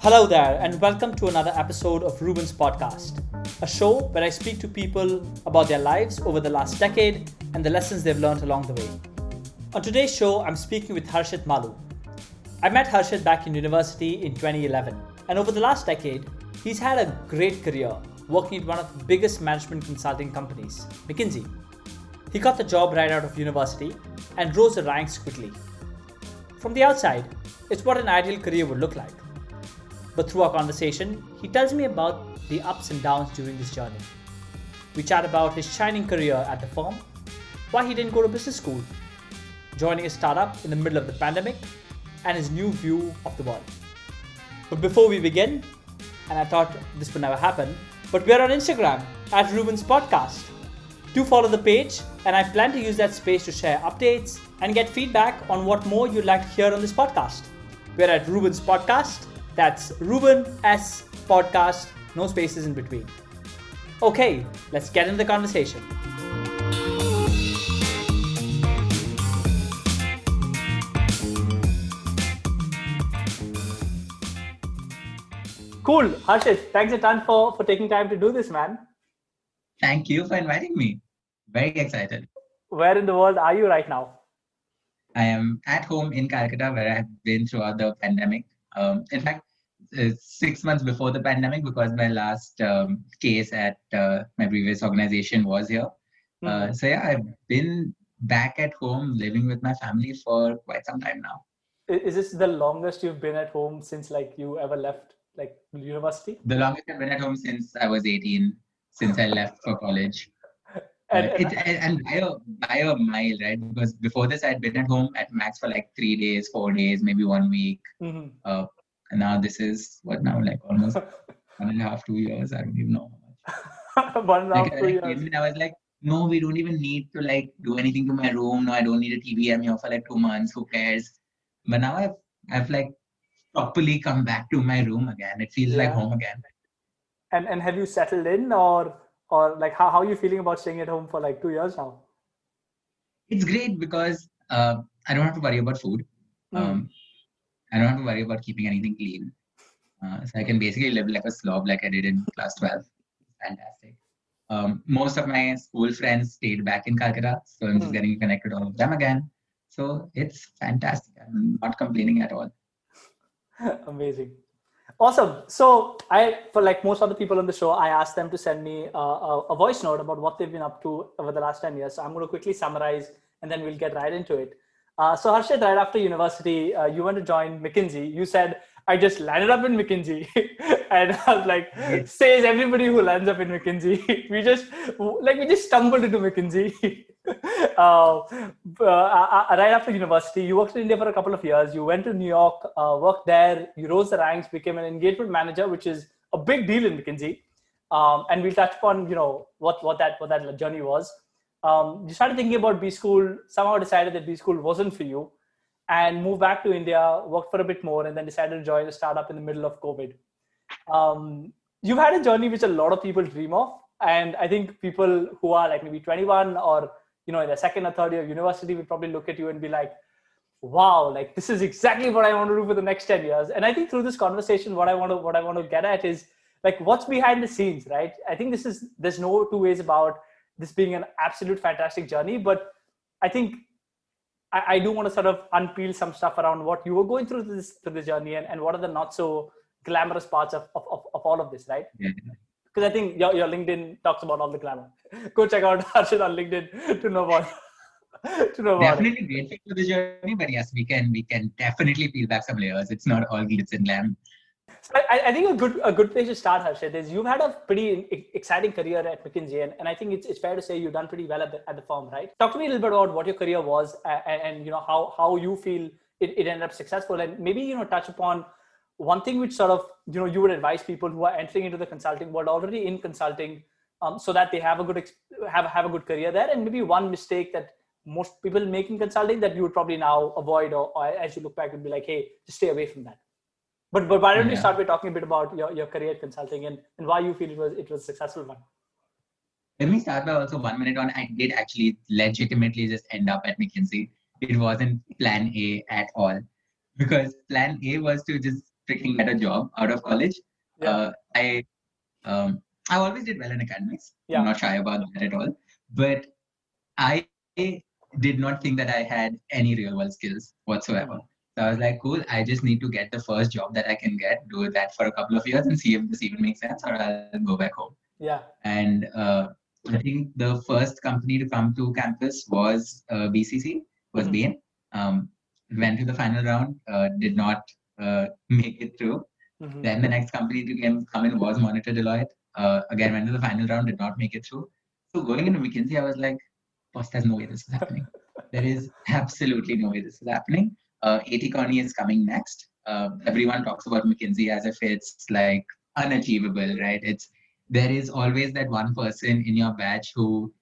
Hello there, and welcome to another episode of Reuben's Podcast, a show where I speak to people about their lives over the last decade and the lessons they've learned along the way. On today's show, I'm speaking with Harshit Maloo. I met Harshit back in university in 2011, and over the last decade, he's had a great career working at one of the biggest management consulting companies, McKinsey. He got the job right out of university and rose the ranks quickly. From the outside, it's what an ideal career would look like. But through our conversation, he tells me about the ups and downs during this journey. We chat about his shining career at the firm, why he didn't go to business school, joining a startup in the middle of the pandemic, and his new view of the world. But before we begin, and I thought this would never happen, but we're on Instagram at Reuben's Podcast. Do follow the page, and I plan to use that space to share updates and get feedback on what more you'd like to hear on this podcast. We're at Reuben's Podcast. That's Reuben S Podcast, no spaces in between. Okay, let's get into the conversation. Cool, Harshit. Thanks a ton for for taking time to do this, man. Thank you for inviting me. Very excited. Where in the world are you right now? I am at home in Calcutta, where I've been throughout the pandemic. Um, in fact, uh, six months before the pandemic, because my last um, case at uh, my previous organization was here. Uh, Mhm. so yeah, I've been back at home living with my family for quite some time now. Is this the longest you've been at home since like you ever left like university? The longest I've been at home since I was 18, since I left for college. And, it, and by a, by a mile, right? Because before this, I'd been at home at max for like three days, four days, maybe one week. Mhm. Uh, and now this is what now, like almost one and a half, two years. I don't even know. how much. One and Like, half, I two came years. I was like, no, we don't even need to like do anything to my room. No, I don't need a TV. I'm here for like two months. Who cares? But now I've I've like properly come back to my room again. It feels like home again. And and have you settled in or or like how, how are you feeling about staying at home for like two years now? It's great because uh, I don't have to worry about food. Mm. Um, I don't have to worry about keeping anything clean. Uh, so I can basically live like a slob like I did in class 12. Fantastic. Um, most of my school friends stayed back in Calcutta, so I'm just Hmm. getting connected all of them again. So it's fantastic. I'm not complaining at all. Amazing. Awesome. So I, for like most other people on the show, I asked them to send me a, a, a voice note about what they've been up to over the last 10 years. So I'm going to quickly summarize and then we'll get right into it. Uh, so Harshit, right after university, uh, you went to join McKinsey. You said, I just landed up in McKinsey. and I was like, says everybody who lands up in McKinsey. we just, like, we just stumbled into McKinsey. uh, uh, right after university, you worked in India for a couple of years. You went to New York, uh, worked there. You rose the ranks, became an engagement manager, which is a big deal in McKinsey. Um, and we'll touch upon, you know, what what that what that journey was. Um, you started thinking about B school. Somehow decided that B school wasn't for you, and moved back to India, worked for a bit more, and then decided to join a startup in the middle of COVID. Um, you've had a journey which a lot of people dream of, and I think people who are like maybe 21 or you know in the second or third year of university will probably look at you and be like wow like this is exactly what i want to do for the next 10 years. And i think through this conversation what i want to what i want to get at is like what's behind the scenes right? I think this is there's no two ways about this being an absolute fantastic journey but i think i, I do want to sort of unpeel some stuff around what you were going through this through this journey and, and what are the not so glamorous parts of, of, of, of all of this right? Yeah. Because I think your, your LinkedIn talks about all the glamour. Go check out Harshit on LinkedIn to know about to know about. Definitely grateful for the journey, but yes, we can we can definitely peel back some layers. It's not all glitz and glam. So I, I think a good a good place to start, Harshit, is you've had a pretty exciting career at McKinsey, and, and I think it's, it's fair to say you've done pretty well at the, at the firm, right? Talk to me a little bit about what your career was, and, and you know how how you feel it, it ended up successful, and maybe you know touch upon one thing which sort of you know you would advise people who are entering into the consulting world already in consulting, um, so that they have a good ex- have have a good career there, and maybe one mistake that most people make in consulting that you would probably now avoid, or, or as you look back, would be like, hey, just stay away from that. But but why don't you Yeah. start by talking a bit about your, your career at consulting and, and why you feel it was it was a successful one? let me start by also one minute on. I did actually legitimately just end up at McKinsey. It wasn't plan A at all because plan A was to just freaking get a job out of college. Yeah. Uh, I um, I always did well in academics. Yeah. I'm not shy about that at all. But I did not think that I had any real world skills whatsoever. So I was like, cool, I just need to get the first job that I can get, do that for a couple of years and see if this even makes sense or I'll go back home. Yeah. And uh, I think the first company to come to campus was uh, BCG, was Mhm. Bain. Um, went to the final round, uh, did not uh, make it through. Mhm. Then the next company to come come in was Monitor Deloitte. Uh, again, went to the final round, did not make it through. So going into McKinsey, I was like, boss, there's no way this is happening. there is absolutely no way this is happening. Uh, AT Kearney is coming next. Uh, everyone talks about McKinsey as if it's like unachievable, right? It's there is always that one person in your batch who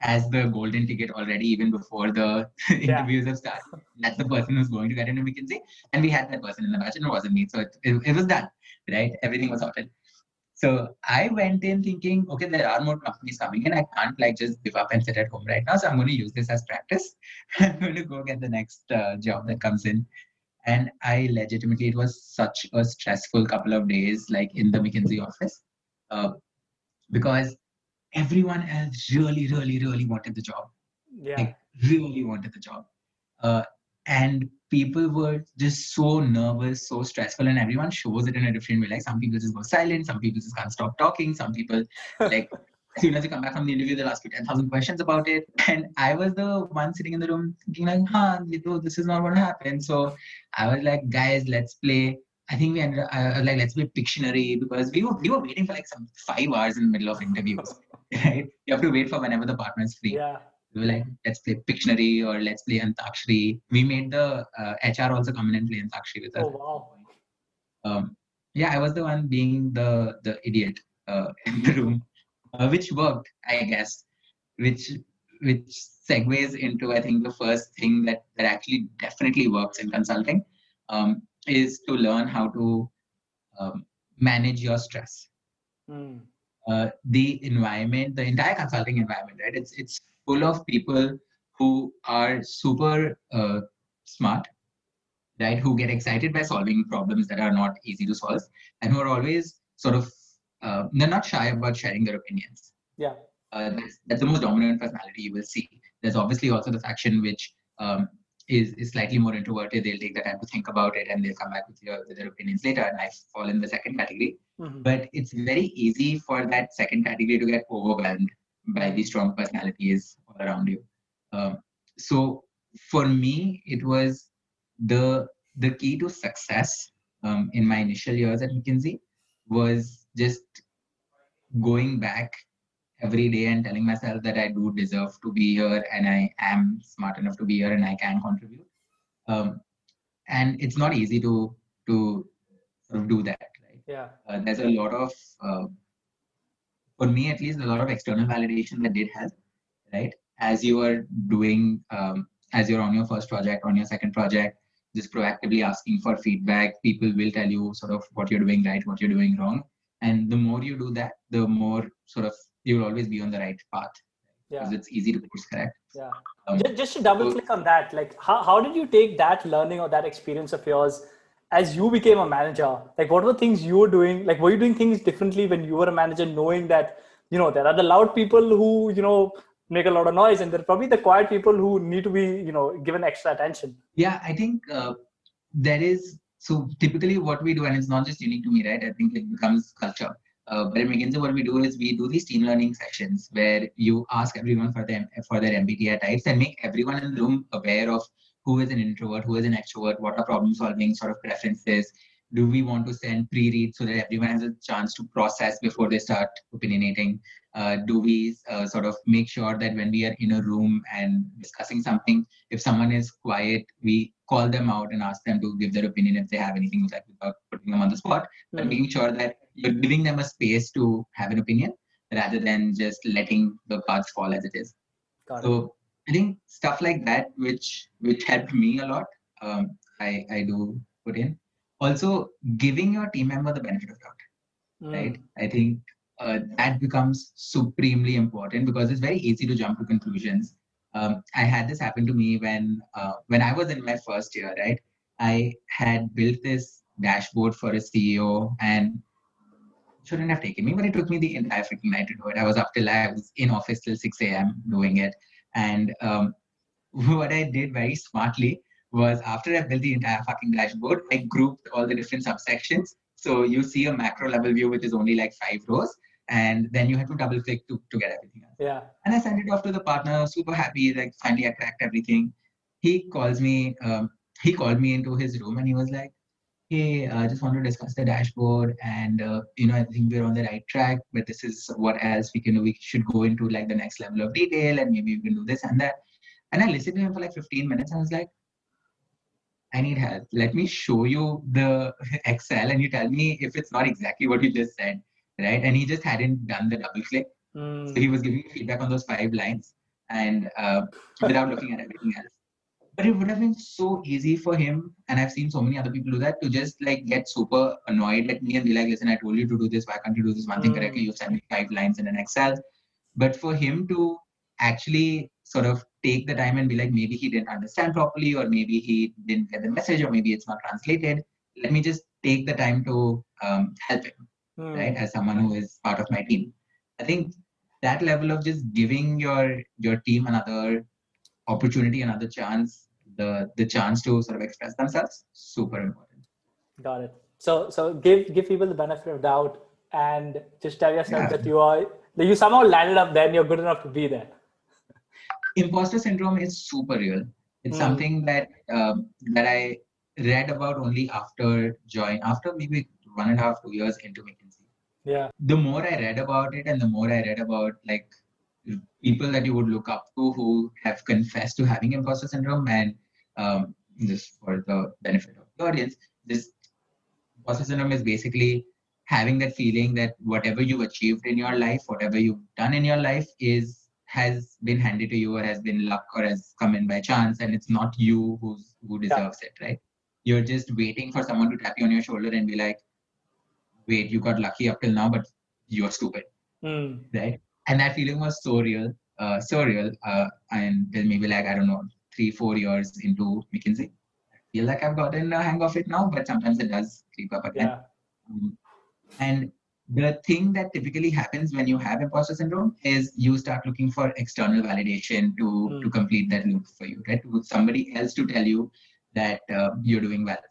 has the golden ticket already, even before the interviews have started. That's the person who's going to get into McKinsey. And we had that person in the batch, and it wasn't me. So it, it, it was done, right? Everything was sorted. So I went in thinking, okay, there are more companies coming in. I can't like just give up and sit at home right now. So I'm going to use this as practice. I'm going to go get the next uh, job that comes in. And I legitimately, it was such a stressful couple of days, like in the McKinsey office, uh, because everyone else really, really, really wanted the job Yeah. like really wanted the job uh, and people were just so nervous so stressful and everyone shows it in a different way like some people just go silent some people just can't stop talking some people like as soon as you come back from the interview they'll ask you 10,000 questions about it and i was the one sitting in the room thinking like huh this is not what happened. so i was like guys let's play I think we ended up, I like, let's play Pictionary because we were, we were waiting for like some five hours in the middle of interviews, right? You have to wait for whenever the partner is free Yeah. we were like, let's play Pictionary or let's play Antakshari. We made the uh, HR also come in and play Antakshari with us. Oh wow. Um, yeah, I was the one being the the idiot uh, in the room, uh, which worked, I guess. Which which segues into I think the first thing that that actually definitely works in consulting um, is to learn how to um, manage your stress Mm. uh, the environment, the entire consulting environment, right? It's it's full of people who are super uh, smart, right? Who get excited by solving problems that are not easy to solve, and who are always sort of uh, they're not shy about sharing their opinions. Yeah. Uh, that's, that's the most dominant personality you will see. There's obviously also the faction which um, is, is slightly more introverted. They'll take the time to think about it and they'll come back with, your, with their opinions later. And I fall in the second category Mhm. but it's very easy for that second category to get overwhelmed by the strong personalities all around you. Um, so for me, it was the the key to success um, in my initial years at McKinsey was just going back every day and telling myself that I do deserve to be here and I am smart enough to be here and I can contribute. Um, and it's not easy to to sort of do that, right? Yeah. uh, there's a lot of uh, for me at least a lot of external validation that did help right as you are doing um, as you're on your first project on your second project just proactively asking for feedback people will tell you sort of what you're doing right what you're doing wrong and the more you do that the more sort of you'll always be on the right path Yeah. because it's easy to course correct Yeah. Um, just, just to double click on that, like how, how did you take that learning or that experience of yours as you became a manager? Like what were things you were doing? Like were you doing things differently when you were a manager, knowing that, you know, there are the loud people who, you know, make a lot of noise and there are probably the quiet people who need to be, you know, given extra attention. Yeah, I think uh, there is so typically what we do, and it's not just unique to me, right? I think it becomes culture. Uh, but at McKinsey, what we do is we do these team learning sessions where you ask everyone for them for their MBTI types and make everyone in the room aware of who is an introvert, who is an extrovert, what are problem solving sort of preferences. Do we want to send pre-read so that everyone has a chance to process before they start opinionating? Uh, do we uh, sort of make sure that when we are in a room and discussing something, if someone is quiet, we call them out and ask them to give their opinion if they have anything like without putting them on the spot, but Mhm. making sure that you're giving them a space to have an opinion rather than just letting the cards fall as it is. Got it. So I think stuff like that, which which helped me a lot, um, I I do put in. Also, giving your team member the benefit of doubt, right? Mm. I think uh, that becomes supremely important because it's very easy to jump to conclusions. Um, I had this happen to me when uh, when I was in my first year, right? I had built this dashboard for a CEO and shouldn't have taken me, but it took me the entire freaking night to do it. I was up till I was in office till 6 a.m. doing it. And um, what I did very smartly was after I built the entire fucking dashboard, I grouped all the different subsections. So you see a macro level view, which is only like five rows, and then you have to double click to, to get everything else. Yeah. And I sent it off to the partner, super happy, like finally I cracked everything. He calls me, um, he called me into his room and he was like, hey, I uh, just want to discuss the dashboard and, uh, you know, I think we're on the right track, but this is what else we can do. We should go into like the next level of detail and maybe we can do this and that. And I listened to him for like 15 minutes and I was like, I need help. Let me show you the Excel and you tell me if it's not exactly what you just said, right? And he just hadn't done the double click. Mm. So he was giving feedback on those five lines and uh, without looking at everything else. But it would have been so easy for him, and I've seen so many other people do that, to just like get super annoyed at me and be like, listen, I told you to do this. Why can't you do this one thing mm. correctly? You've sent me five lines in an Excel. But for him to actually sort of take the time and be like, maybe he didn't understand properly, or maybe he didn't get the message, or maybe it's not translated. Let me just take the time to um, help him, mm. right? As someone who is part of my team. I think that level of just giving your your team another opportunity, another chance, the the chance to sort of express themselves, super important. Got it. So so give give people the benefit of doubt and just tell yourself yeah. that you are that you somehow landed up there and you're good enough to be there imposter syndrome is super real. It's mm. something that um, that I read about only after join after maybe one and a half two years into McKinsey. Yeah. The more I read about it, and the more I read about like people that you would look up to who have confessed to having imposter syndrome, and um, just for the benefit of the audience, this imposter syndrome is basically having that feeling that whatever you've achieved in your life, whatever you've done in your life, is has been handed to you or has been luck or has come in by chance and it's not you who's who deserves yeah. it right you're just waiting for someone to tap you on your shoulder and be like wait you got lucky up till now but you're stupid mm. right and that feeling was so real uh, so real uh, and maybe like i don't know three four years into mckinsey i feel like i've gotten a hang of it now but sometimes it does creep up again yeah. um, and the thing that typically happens when you have imposter syndrome is you start looking for external validation to mm. to complete that loop for you right to somebody else to tell you that uh, you're doing well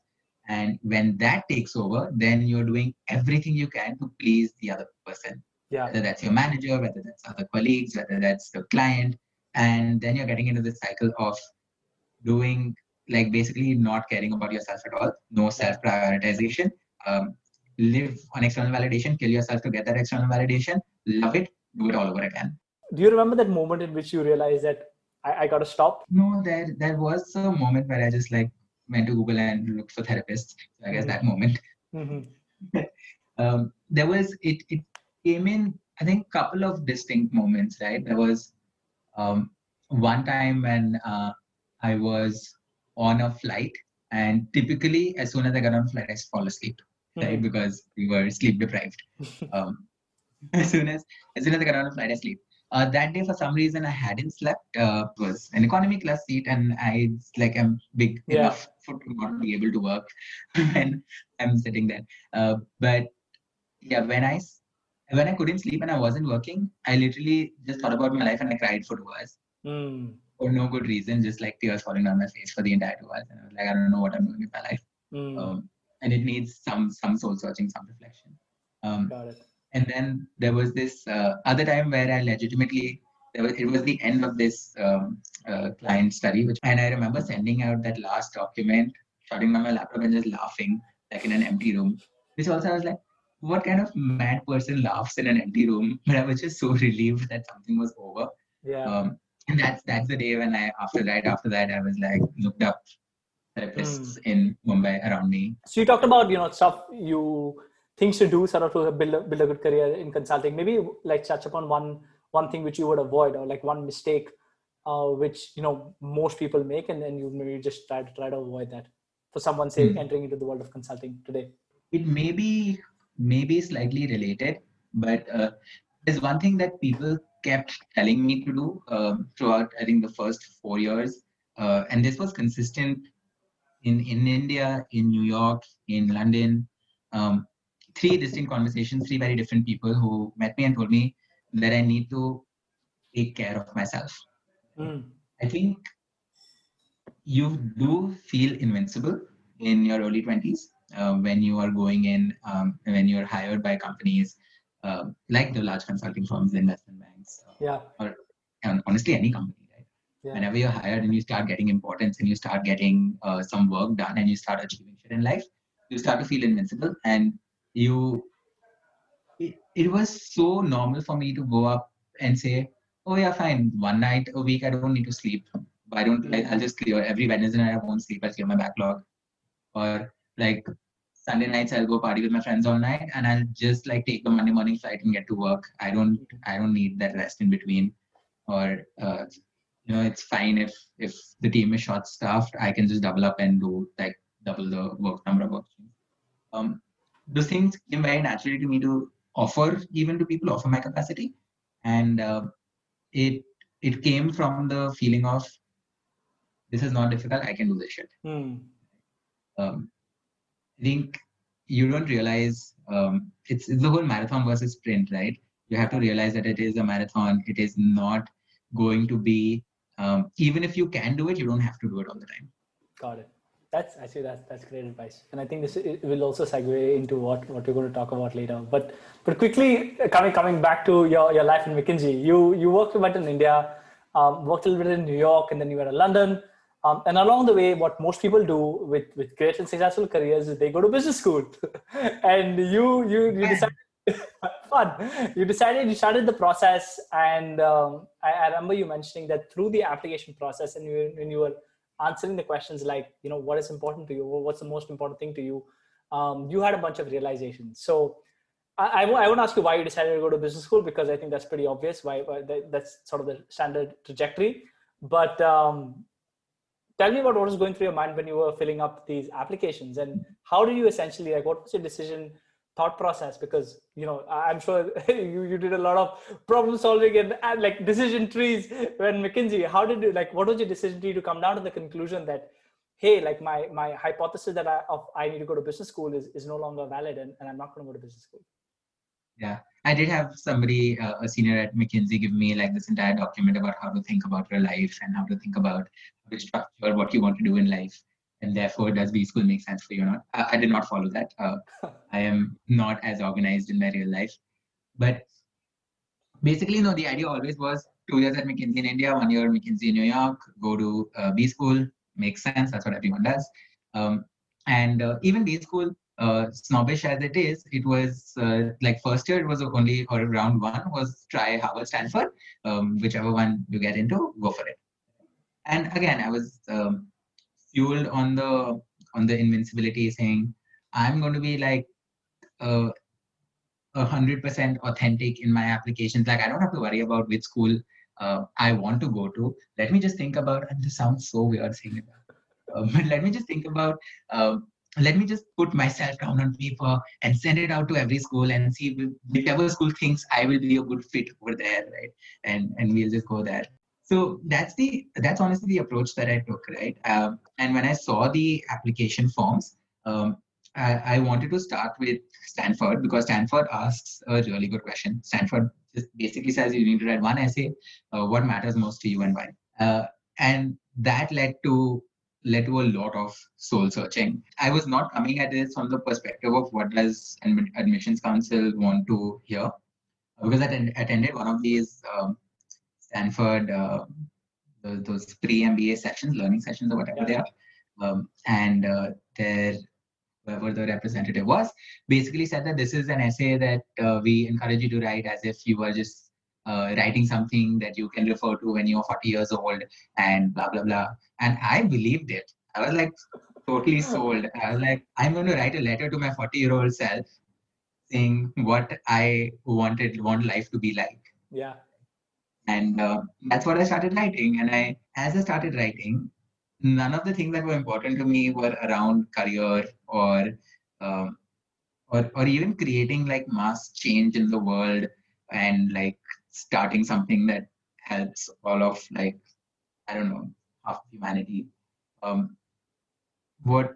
and when that takes over then you're doing everything you can to please the other person yeah. whether that's your manager whether that's other colleagues whether that's the client and then you're getting into this cycle of doing like basically not caring about yourself at all no self prioritization um, live on external validation, kill yourself to get that external validation, love it, do it all over again. Do you remember that moment in which you realized that I, I got to stop? No, there there was a moment where I just like went to Google and looked for therapists. So I guess mm-hmm. that moment. Mm-hmm. um, there was it. It came in. I think couple of distinct moments. Right. There was um, one time when uh, I was on a flight, and typically as soon as I got on a flight, I fall asleep right? Hmm. Because we were sleep deprived. um, as soon as as soon as I got on a flight, I sleep. Uh, that day, for some reason, I hadn't slept. Uh, it was an economy class seat, and I like I'm big yeah. enough for to not be able to work when I'm sitting there. Uh, but yeah, when I when I couldn't sleep and I wasn't working, I literally just thought about my life and I cried for two hours. Mm. For no good reason, just like tears falling down my face for the entire two hours. And I was like, I don't know what I'm doing with my life. Mm. Um, and it needs some some soul searching, some reflection. Um, Got it. And then there was this uh, other time where I legitimately there was it was the end of this um, uh, client study, which and I remember sending out that last document, shutting on my laptop and just laughing like in an empty room. Which also I was like, what kind of mad person laughs in an empty room? But I was just so relieved that something was over. Yeah. Um, and that's that's the day when I after that after that I was like looked up therapists mm. in Mumbai around me. So you talked about you know stuff you things to do sort of to build a, build a good career in consulting. Maybe like touch upon one one thing which you would avoid or like one mistake uh, which you know most people make and then you maybe just try to try to avoid that for someone say mm. entering into the world of consulting today. It may be maybe slightly related. but uh, there's one thing that people kept telling me to do um, throughout, I think, the first four years. Uh, and this was consistent in, in India, in New York, in London. Um, three distinct conversations, three very different people who met me and told me that I need to take care of myself. Mm. I think you do feel invincible in your early 20s uh, when you are going in, um, when you're hired by companies uh, like the large consulting firms, the investment banks, uh, yeah. or honestly any company. Right? Yeah. Whenever you're hired and you start getting importance and you start getting uh, some work done and you start achieving shit in life, you start to feel invincible and you. It, it was so normal for me to go up and say, "Oh yeah, fine. One night a week, I don't need to sleep. I don't like. I'll just clear every Wednesday night. I won't sleep. I'll clear my backlog." Or like Sunday nights I'll go party with my friends all night and I'll just like take the Monday morning flight and get to work. I don't I don't need that rest in between. Or uh, you know, it's fine if if the team is short staffed, I can just double up and do like double the work number of work Um, those things came very naturally to me to offer even to people, offer my capacity. And uh, it it came from the feeling of this is not difficult, I can do this shit. Mm. Um, I think you don't realize um, it's, it's the whole marathon versus sprint, right? You have to realize that it is a marathon. It is not going to be um, even if you can do it, you don't have to do it all the time. Got it. That's actually that's that's great advice, and I think this will also segue into what what we're going to talk about later. But but quickly coming coming back to your, your life in McKinsey, you you worked a bit in India, um, worked a little bit in New York, and then you were in London. Um, and along the way, what most people do with, with great and successful careers is they go to business school. and you you you decided fun. You decided you started the process, and um, I, I, remember you mentioning that through the application process, and you, when you were answering the questions like, you know, what is important to you, what's the most important thing to you, um, you had a bunch of realizations. So I, I, won't ask you why you decided to go to business school because I think that's pretty obvious. Why, why that's sort of the standard trajectory. But um, tell me about what was going through your mind when you were filling up these applications and how did you essentially like what was your decision thought process because you know i'm sure you, you did a lot of problem solving and, and like decision trees when mckinsey how did you like what was your decision tree to come down to the conclusion that hey like my my hypothesis that i of i need to go to business school is, is no longer valid and, and i'm not going to go to business school yeah I did have somebody, uh, a senior at McKinsey, give me like this entire document about how to think about your life and how to think about how to structure what you want to do in life. And therefore, does B school make sense for you or not? I, I did not follow that. Uh, I am not as organized in my real life. But basically, you know, the idea always was two years at McKinsey in India, one year at McKinsey in New York, go to uh, B school, makes sense. That's what everyone does. Um, and uh, even B school, uh, snobbish as it is, it was uh, like first year it was only or round one was try Harvard, Stanford, um, whichever one you get into, go for it. And again, I was um, fueled on the on the invincibility, saying I'm going to be like a hundred percent authentic in my applications. Like I don't have to worry about which school uh, I want to go to. Let me just think about. And this sounds so weird saying it. Uh, but let me just think about uh, let me just put myself down on paper and send it out to every school and see whichever school thinks I will be a good fit over there, right? And and we'll just go there. So that's the that's honestly the approach that I took, right? Um, and when I saw the application forms, um, I, I, wanted to start with Stanford because Stanford asks a really good question. Stanford just basically says you need to write one essay, uh, what matters most to you and why. Uh, and that led to led to a lot of soul searching. I was not coming at this from the perspective of what does admissions council want to hear, because I attended one of these um, Stanford uh, those pre-MBA sessions, learning sessions or whatever yeah. they are, um, and uh, their whoever the representative was basically said that this is an essay that uh, we encourage you to write as if you were just uh, writing something that you can refer to when you're 40 years old and blah blah blah and I believed it. I was like totally sold. I was like, I'm going to write a letter to my 40 year old self saying what I wanted want life to be like. Yeah. And uh, that's what I started writing. And I, as I started writing, none of the things that were important to me were around career or um, or or even creating like mass change in the world and like starting something that helps all of like I don't know half humanity. Um, what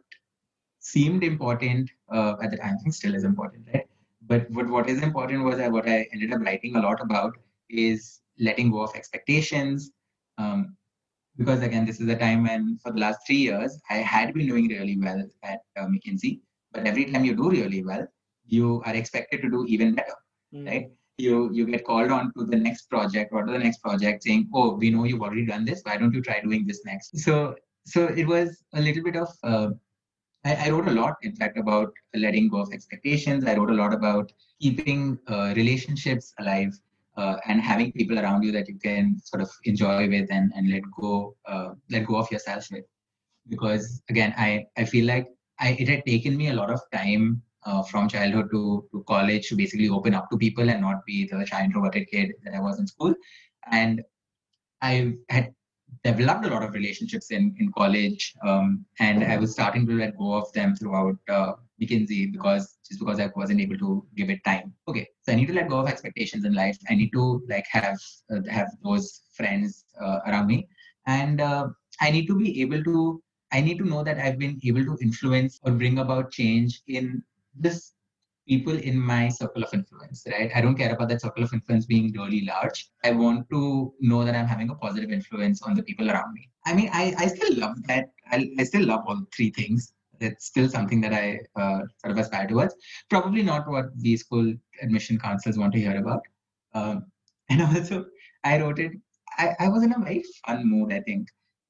seemed important uh, at the time, I still is important, right? But what, what is important was that what I ended up writing a lot about is letting go of expectations. Um, because again, this is a time when for the last three years, I had been doing really well at uh, McKinsey. But every time you do really well, you are expected to do even better, mm. right? You you get called on to the next project or to the next project saying, "Oh, we know you've already done this. Why don't you try doing this next?" So so it was a little bit of uh, I, I, wrote a lot, in fact, about letting go of expectations. I wrote a lot about keeping uh, relationships alive uh, and having people around you that you can sort of enjoy with and, and let go uh, let go of yourself with. Because again, I, I feel like I, it had taken me a lot of time uh, from childhood to, to college to basically open up to people and not be the shy introverted kid that I was in school. And I had developed a lot of relationships in in college, um, and I was starting to let go of them throughout uh, McKinsey because just because I wasn't able to give it time. Okay, so I need to let go of expectations in life. I need to like have uh, have those friends uh, around me, and uh, I need to be able to. I need to know that I've been able to influence or bring about change in this people in my circle of influence, right? I don't care about that circle of influence being really large. I want to know that I'm having a positive influence on the people around me. I mean, I, I still love that. I, I still love all three things. It's still something that I uh, sort of aspire towards. Probably not what the school admission councils want to hear about. Um, and also, I wrote it. I, I was in a very fun mood, I think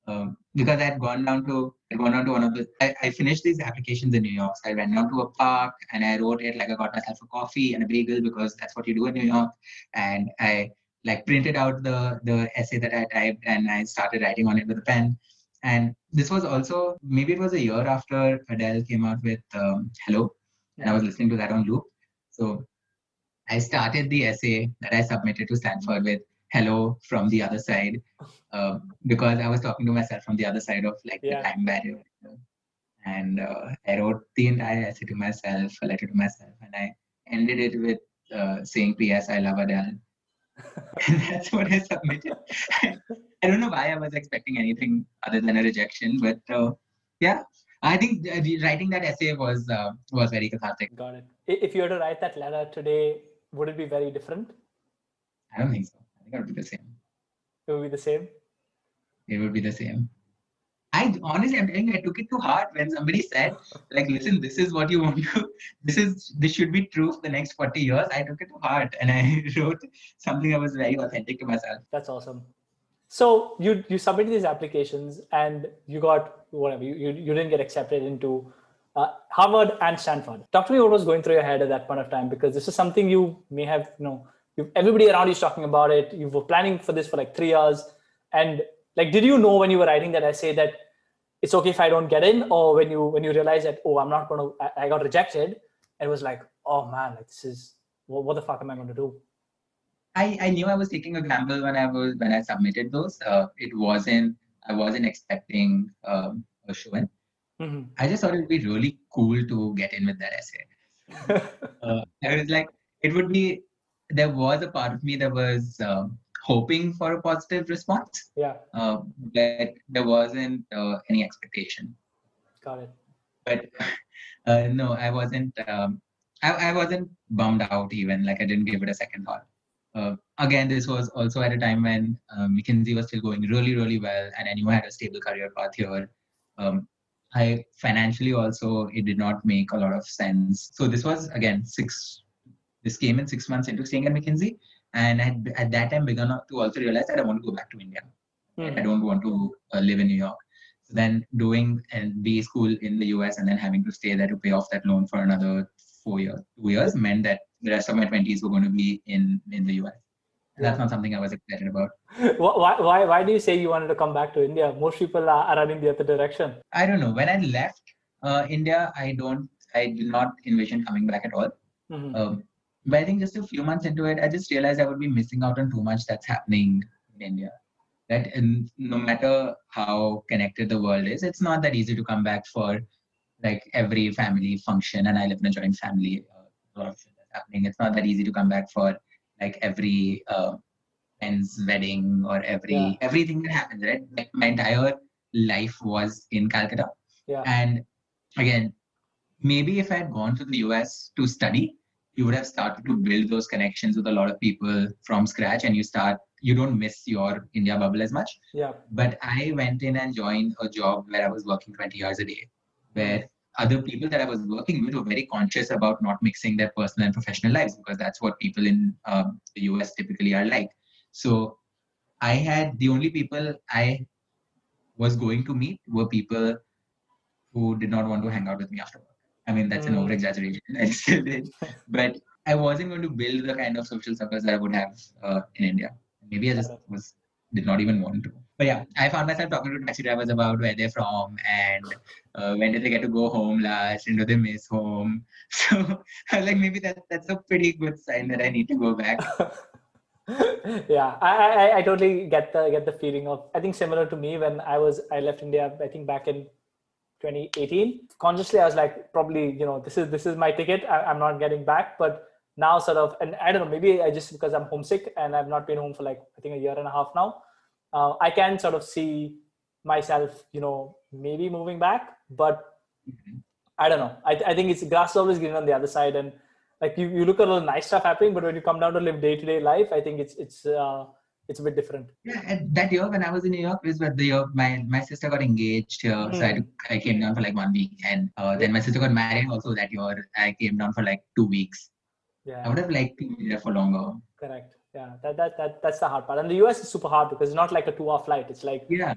um, because I had gone down to I gone down to one of the I, I, finished these applications in New York. So I went down to a park and I wrote it like I got myself a coffee and a bagel because that's what you do in New York. And I like printed out the the essay that I typed and I started writing on it with a pen. And this was also maybe it was a year after Adele came out with um, Hello, and I was listening to that on loop. So I started the essay that I submitted to Stanford with hello from the other side uh, because I was talking to myself from the other side of like yeah. the time barrier. And uh, I wrote the entire essay to myself, a letter to myself, and I ended it with uh, saying, P.S. I love Adele. and that's what I submitted. I don't know why I was expecting anything other than a rejection, but uh, yeah, I think uh, writing that essay was uh, was very cathartic. Got it. If you were to write that letter today, would it be very different? I don't think so I think it would be the same. It would be the same. It would be the same. I honestly, I'm telling you, I took it to heart when somebody said, like, listen, this is what you want to, this is, this should be true for the next 40 years. I took it to heart and I wrote something that was very authentic to myself. That's awesome. So you you submitted these applications and you got whatever you, you, you didn't get accepted into uh, Harvard and Stanford. Talk to me what was going through your head at that point of time because this is something you may have you know you everybody around you is talking about it. You were planning for this for like three years. And like did you know when you were writing that essay that it's okay if i don't get in? Or when you when you realize that oh i'm not to I, I, got rejected it was like oh man like this is what, what the fuck am i going to do I, I knew I was taking a gamble when I was when I submitted those. Uh, it wasn't I wasn't expecting um, a show in. Mm-hmm. I just thought it would be really cool to get in with that essay. uh, I was like, it would be there was a part of me that was uh, hoping for a positive response. Yeah. Uh, but there wasn't uh, any expectation. Got it. But uh, no, I wasn't. Um, I, I wasn't bummed out even. Like I didn't give it a second thought. Uh, again, this was also at a time when um, McKinsey was still going really, really well, and I knew I had a stable career path here. Um, I financially also it did not make a lot of sense. So this was again six this came in six months into staying at McKinsey, and I had at that time begun to also realize that I want to go back to India. Mm-hmm. I don't want to uh, live in New York. So then doing and B school in the US and then having to stay there to pay off that loan for another four years, two years meant that the rest of my twenties were going to be in in the US. And that's not something I was excited about. Why, why, why do you say you wanted to come back to India? Most people are running the other direction. I don't know. When I left uh, India, I don't, I did not envision coming back at all. Mm-hmm. Um, but I think just a few months into it, I just realized I would be missing out on too much that's happening in India. That and no matter how connected the world is, it's not that easy to come back for like every family function, and I live in a joint family. Uh, a lot of shit that's happening. It's not that easy to come back for like every uh, friend's wedding or every Yeah. everything that happens. Right, like my entire life was in Calcutta, Yeah. and again, maybe if I had gone to the US to study, you would have started to build those connections with a lot of people from scratch, and you start you don't miss your India bubble as much Yeah. but I went in and joined a job where I was working 20 hours a day, where other people that I was working with were very conscious about not mixing their personal and professional lives because that's what people in um, the US typically are like. So I had the only people I was going to meet were people who did not want to hang out with me after work. I mean, that's an Mm. over exaggeration. I still did. But I wasn't going to build the kind of social circles that I would have uh, in India. Maybe I just was did not even want to. But yeah, I found myself talking to taxi drivers about where they're from and uh, when did they get to go home last and do they miss home. So I was like, maybe that that's a pretty good sign that I need to go back. yeah, I, I I totally get the get the feeling of I think similar to me when I was I left India I think back in 2018. Consciously, I was like probably you know this is this is my ticket. I, I'm not getting back, but now sort of and I don't know maybe I just because I'm homesick and I've not been home for like I think a year and a half now. Uh, I can sort of see myself you know maybe moving back, but I don't know. I, I think it's grass is always green on the other side, and like you, you look at all the nice stuff happening, but when you come down to live day to day life, I think it's it's uh, it's a bit different. Yeah, and that year when I was in New York is where the year my, my sister got engaged here. So I, I came down for like one week. And uh, then my sister got married also that year. I came down for like two weeks. Yeah, I would have liked to be there for longer. correct. Yeah, that, that that that's the hard part. And the US is super hard because it's not like a two hour flight. It's like Yeah.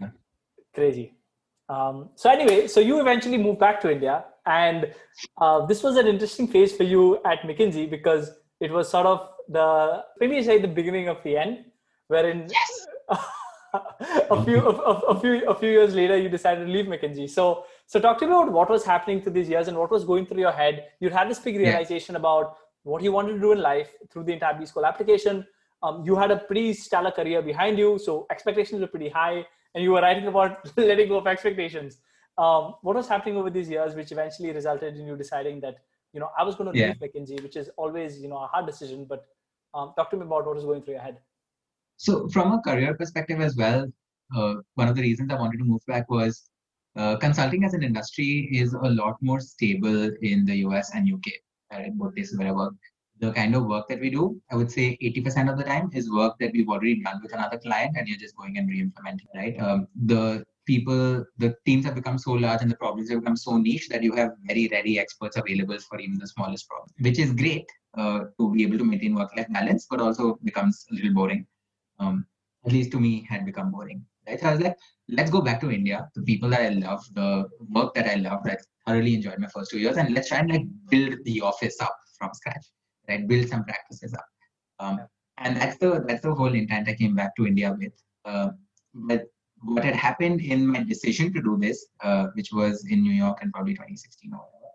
crazy. Um, so anyway, so you eventually moved back to India, and uh, this was an interesting phase for you at McKinsey because it was sort of the maybe say the beginning of the end, wherein Yes. a few a, a, a few a few years later you decided to leave McKinsey. So so talk to me about what was happening through these years and what was going through your head. You had this big Yeah. realization about what you wanted to do in life through the entire B School application. Um, you had a pretty stellar career behind you, so expectations were pretty high, and you were writing about letting go of expectations. Um, what was happening over these years, which eventually resulted in you deciding that you know I was going to Yeah. leave McKinsey, which is always you know a hard decision. But um, talk to me about what was going through your head. So from a career perspective as well, uh, one of the reasons I wanted to move back was uh, consulting as an industry is a lot more stable in the US and UK, right, both places where I work. The kind of work that we do, I would say 80% of the time is work that we've already done with another client and you're just going and re-implementing, right? Um, the people, the teams have become so large and the problems have become so niche that you have very ready experts available for even the smallest problem, which is great uh, to be able to maintain work-life balance, but also becomes a little boring um, at least to me, had become boring. Right? So I was like, let's go back to India, the people that I love, the work that I love, that I thoroughly enjoyed my first two years, and let's try and like build the office up from scratch, right? Build some practices up. Um, and that's the that's the whole intent I came back to India with. Uh, but what had happened in my decision to do this, uh, which was in New York in probably 2016 or whatever,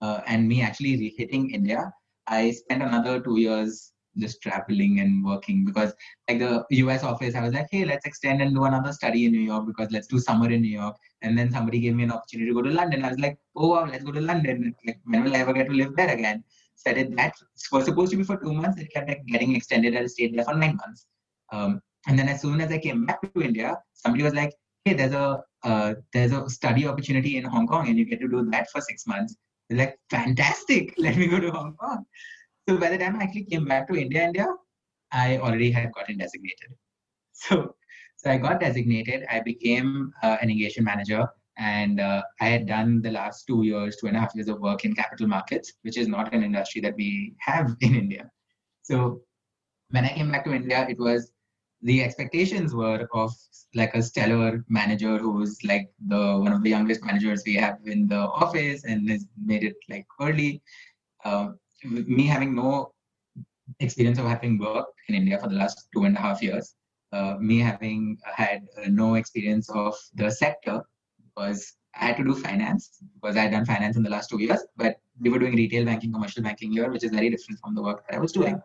uh, and me actually hitting India, I spent another two years just traveling and working because like the US office, I was like, hey, let's extend and do another study in New York because let's do summer in New York. And then somebody gave me an opportunity to go to London. I was like, oh wow, let's go to London. Like, when will I ever get to live there again? Did that. Was supposed to be for two months. It kept like, getting extended. I stayed there for nine months. Um, and then as soon as I came back to India, somebody was like, hey, there's a uh, there's a study opportunity in Hong Kong, and you get to do that for six months. I like, fantastic. Let me go to Hong Kong. So by the time I actually came back to India, India, I already had gotten designated. So, so I got designated. I became uh, an engagement manager, and uh, I had done the last two years, two and a half years of work in capital markets, which is not an industry that we have in India. So, when I came back to India, it was the expectations were of like a stellar manager who's like the one of the youngest managers we have in the office and has made it like early. Um, me having no experience of having worked in India for the last two and a half years, uh, me having had uh, no experience of the sector because I had to do finance because I had done finance in the last two years, but we were doing retail banking, commercial banking here, which is very different from the work that I was doing.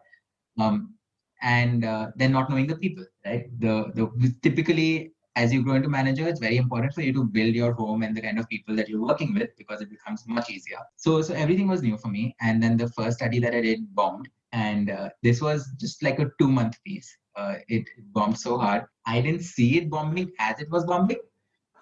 Um, and uh, then not knowing the people, right? The the typically as you grow into manager, it's very important for you to build your home and the kind of people that you're working with because it becomes much easier. So, so everything was new for me. And then the first study that I did bombed, and uh, this was just like a two month piece. Uh, it bombed so hard. I didn't see it bombing as it was bombing,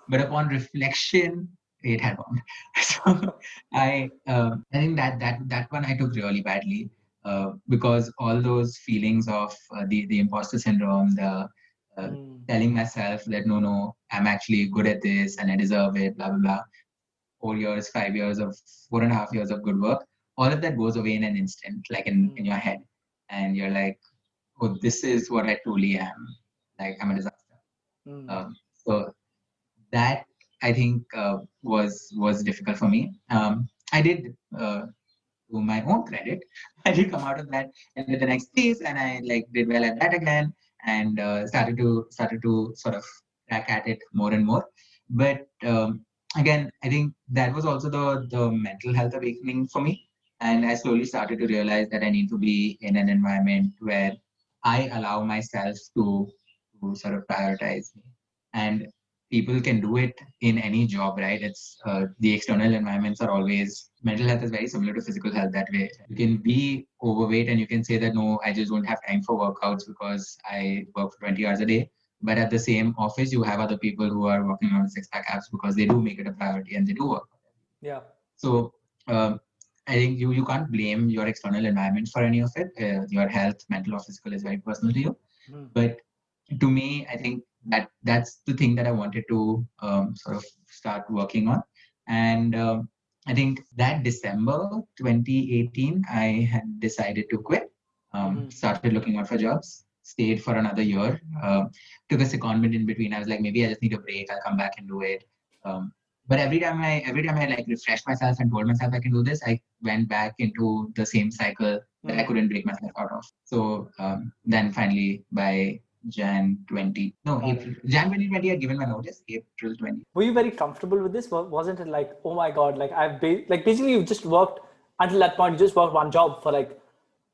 but upon reflection, it had bombed. so I, uh, I think that that that one I took really badly uh, because all those feelings of uh, the the imposter syndrome, the mm. telling myself that no, no, I'm actually good at this and I deserve it, blah blah blah. Four years, five years of four and a half years of good work, all of that goes away in an instant, like in, mm. in your head, and you're like, oh, this is what I truly am. Like I'm a disaster. Mm. Um, so that I think uh, was was difficult for me. Um, I did uh, to my own credit, I did come out of that and did the next piece, and I like did well at that again, and uh, started to started to sort of crack at it more and more. But um, again, I think that was also the the mental health awakening for me, and I slowly started to realize that I need to be in an environment where I allow myself to to sort of prioritize me and people can do it in any job, right? It's uh, the external environments are always mental health is very similar to physical health that way. You can be overweight and you can say that no, I just don't have time for workouts because I work for 20 hours a day. But at the same office, you have other people who are working on six pack abs because they do make it a priority and they do work. Yeah. So um, I think you you can't blame your external environment for any of it. Uh, your health, mental or physical, is very personal to you. Mm. But to me, I think that that's the thing that I wanted to um, sort of start working on. And um, I think that December 2018, I had decided to quit. Um, mm-hmm. Started looking out for jobs. Stayed for another year. Uh, took a secondment in between. I was like, maybe I just need a break. I'll come back and do it. Um, but every time I every time I like refreshed myself and told myself I can do this, I went back into the same cycle that I mm. couldn't break myself out of. So um, then finally by Jan 20. No, April. Jan 2020, I had given my notice. April 20. Were you very comfortable with this? Wasn't it like, oh my God, like I've ba- like basically you just worked until that point, you just worked one job for like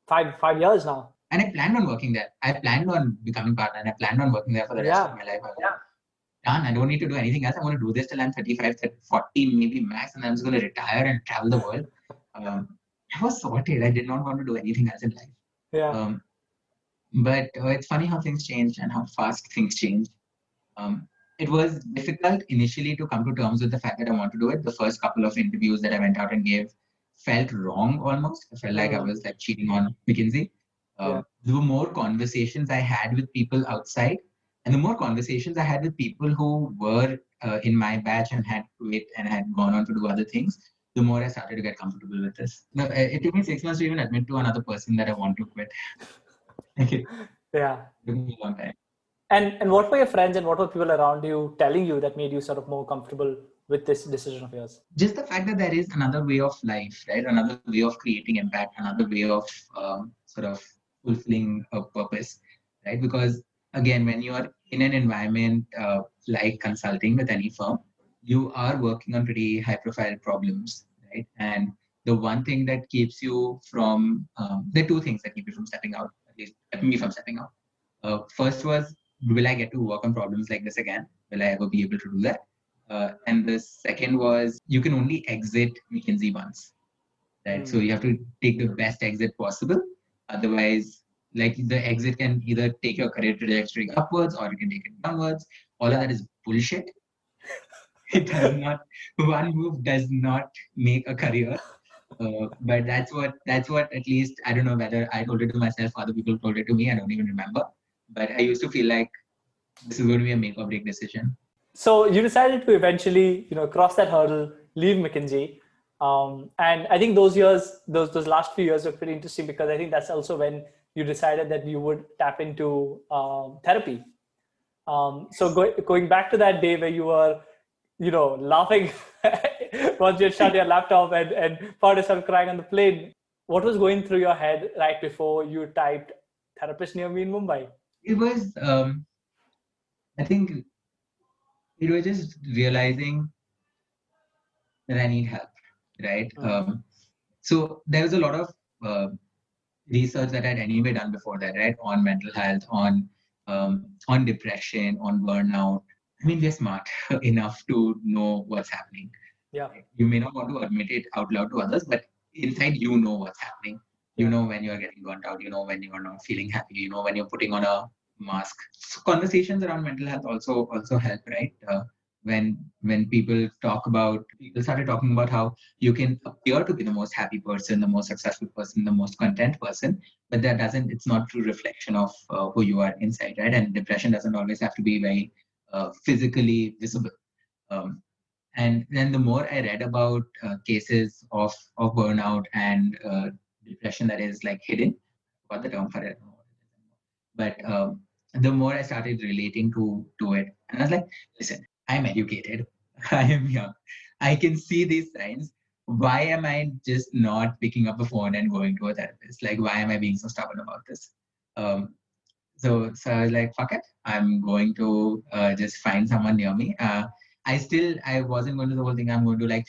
five five years now. And I planned on working there. I planned on becoming partner and I planned on working there for the rest yeah. of my life. yeah. Done. I don't need to do anything else. I'm going to do this till I'm 35, 40, maybe max, and I'm just going to retire and travel the world. Um, I was sorted. I did not want to do anything else in life. Yeah. Um, but uh, it's funny how things change and how fast things change. Um, it was difficult initially to come to terms with the fact that I want to do it. The first couple of interviews that I went out and gave felt wrong almost. I felt like I was like cheating on McKinsey. Uh, yeah. There were more conversations I had with people outside, and the more conversations I had with people who were uh, in my batch and had quit and had gone on to do other things, the more I started to get comfortable with this. It took me six months to even admit to another person that I want to quit. Yeah. And and what were your friends and what were people around you telling you that made you sort of more comfortable with this decision of yours? Just the fact that there is another way of life, right? Another way of creating impact, another way of um, sort of fulfilling a purpose, right? Because again, when you are in an environment uh, like consulting with any firm, you are working on pretty high-profile problems, right? And the one thing that keeps you from um, the two things that keep you from stepping out least kept me from stepping out. Uh, first was, will I get to work on problems like this again? Will I ever be able to do that? Uh, and the second was, you can only exit McKinsey once, right? Mm. So you have to take the best exit possible. Otherwise, like the exit can either take your career trajectory upwards or you can take it downwards. All of that is bullshit. it does not, one move does not make a career. Uh, but that's what that's what at least I don't know whether I told it to myself, other people told it to me. I don't even remember. But I used to feel like this is going to be a make or break decision. So you decided to eventually, you know, cross that hurdle, leave McKinsey, um, and I think those years, those those last few years were pretty interesting because I think that's also when you decided that you would tap into um, therapy. Um, so go, going back to that day where you were, you know, laughing once you shut your laptop and, and found yourself crying on the plane. What was going through your head right before you typed therapist near me in Mumbai? It was, um, I think, it was just realizing that I need help, right? Mm-hmm. Um, so there was a lot of uh, research that I'd anyway done before that, right, on mental health, on um, on depression, on burnout, I mean, they're smart enough to know what's happening. Yeah. You may not want to admit it out loud to others, but inside you know what's happening. You know when you're getting burnt out. You know when you're not feeling happy. You know when you're putting on a mask. So conversations around mental health also also help, right? Uh, when when people talk about people started talking about how you can appear to be the most happy person the most successful person the most content person but that doesn't it's not true reflection of uh, who you are inside right and depression doesn't always have to be very uh, physically visible um, and then the more i read about uh, cases of of burnout and uh, depression that is like hidden what the term for it but um, the more i started relating to to it and i was like listen I'm educated, I am young, I can see these signs. Why am I just not picking up the phone and going to a therapist? Like, why am I being so stubborn about this? Um, so, so I was like, fuck it. I'm going to uh, just find someone near me. Uh, I still, I wasn't going to the whole thing. I'm going to like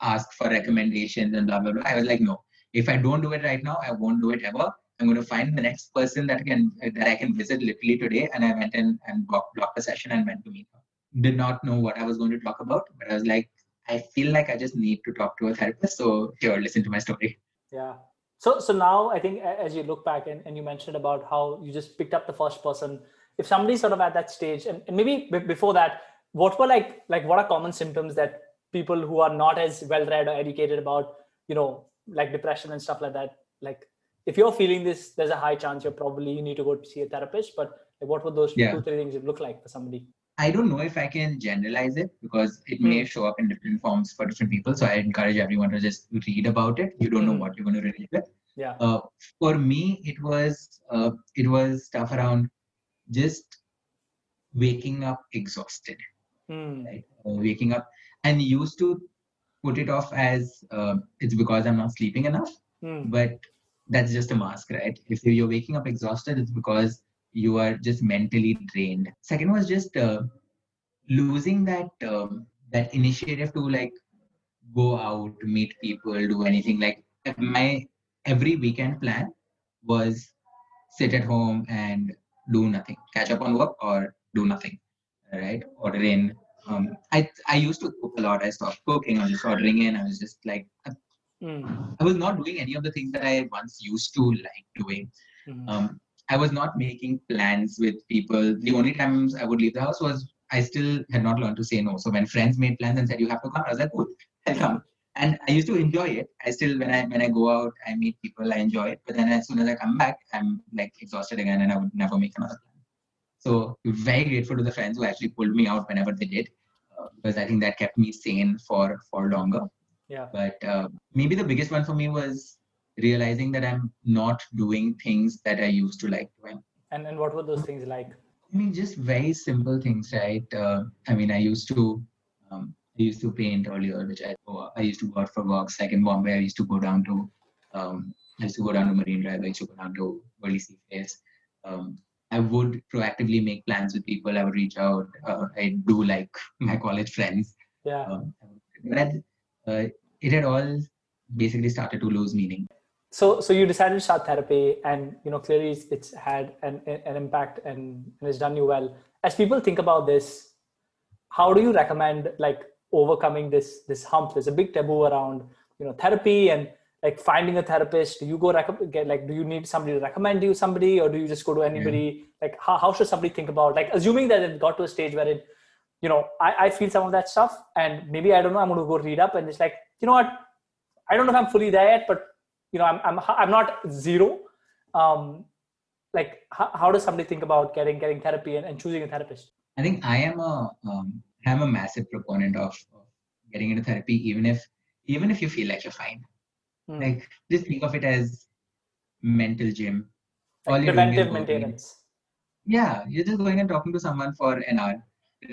ask for recommendations and blah blah blah. I was like, no. If I don't do it right now, I won't do it ever. I'm going to find the next person that can that I can visit literally today. And I went in and blocked, blocked the session and went to meet her did not know what I was going to talk about, but I was like, I feel like I just need to talk to a therapist. So here, listen to my story. Yeah. So so now I think as you look back and, and you mentioned about how you just picked up the first person. If somebody's sort of at that stage, and, and maybe b- before that, what were like like what are common symptoms that people who are not as well read or educated about, you know, like depression and stuff like that, like if you're feeling this, there's a high chance you're probably you need to go see a therapist. But like, what would those yeah. two three things look like for somebody? I don't know if I can generalize it because it may hmm. show up in different forms for different people. So I encourage everyone to just read about it. You don't know hmm. what you're going to relate with. Yeah. Uh, for me, it was uh, it was stuff around just waking up exhausted. Mm. Right? Uh, waking up and used to put it off as uh, it's because I'm not sleeping enough. Mm. But that's just a mask, right? If you're waking up exhausted, it's because you are just mentally drained. Second was just uh, losing that um, that initiative to like go out, meet people, do anything. Like my every weekend plan was sit at home and do nothing, catch up on work or do nothing, right? Order in. Um, I I used to cook a lot. I stopped cooking. I was just ordering in. I was just like, mm. I was not doing any of the things that I once used to like doing. Mm. Um, I was not making plans with people. The only times I would leave the house was I still had not learned to say no. So when friends made plans and said you have to come, I was like, cool, I'll come. And I used to enjoy it. I still when I when I go out, I meet people, I enjoy it. But then as soon as I come back, I'm like exhausted again, and I would never make another plan. So very grateful to the friends who actually pulled me out whenever they did, uh, because I think that kept me sane for for longer. Yeah. But uh, maybe the biggest one for me was realizing that I'm not doing things that I used to like doing. And and what were those things like? I mean, just very simple things, right? Uh, I mean, I used to um, I used to paint earlier, which I I used to go out for walks. Like in Bombay, I used to go down to um, I used to go down to Marine Drive. I used to go down to Worli Sea Face. Um, I would proactively make plans with people. I would reach out. Uh, I do like my college friends. Yeah. Um, but uh, it had all basically started to lose meaning so so you decided to start therapy and you know clearly it's, it's had an, an impact and, and it's done you well. As people think about this how do you recommend like overcoming this this hump? There's a big taboo around you know therapy and like finding a therapist. Do you go rec- get like do you need somebody to recommend you somebody or do you just go to anybody? Yeah. like how, how should somebody think about like assuming that it got to a stage where it you know I, I feel some of that stuff and maybe i don't know i'm going to go read up and it's like you know what? I don't know if i'm fully there yet but you know i'm i'm, I'm not zero. Um like how, how does somebody think about getting getting therapy and, and choosing a therapist? I think i am a um, i'm a massive proponent of, getting into therapy even if even if you feel like you're fine. Mm. like just think of it as mental gym. Like preventive maintenance. Yeah you're just going and talking to someone for an hour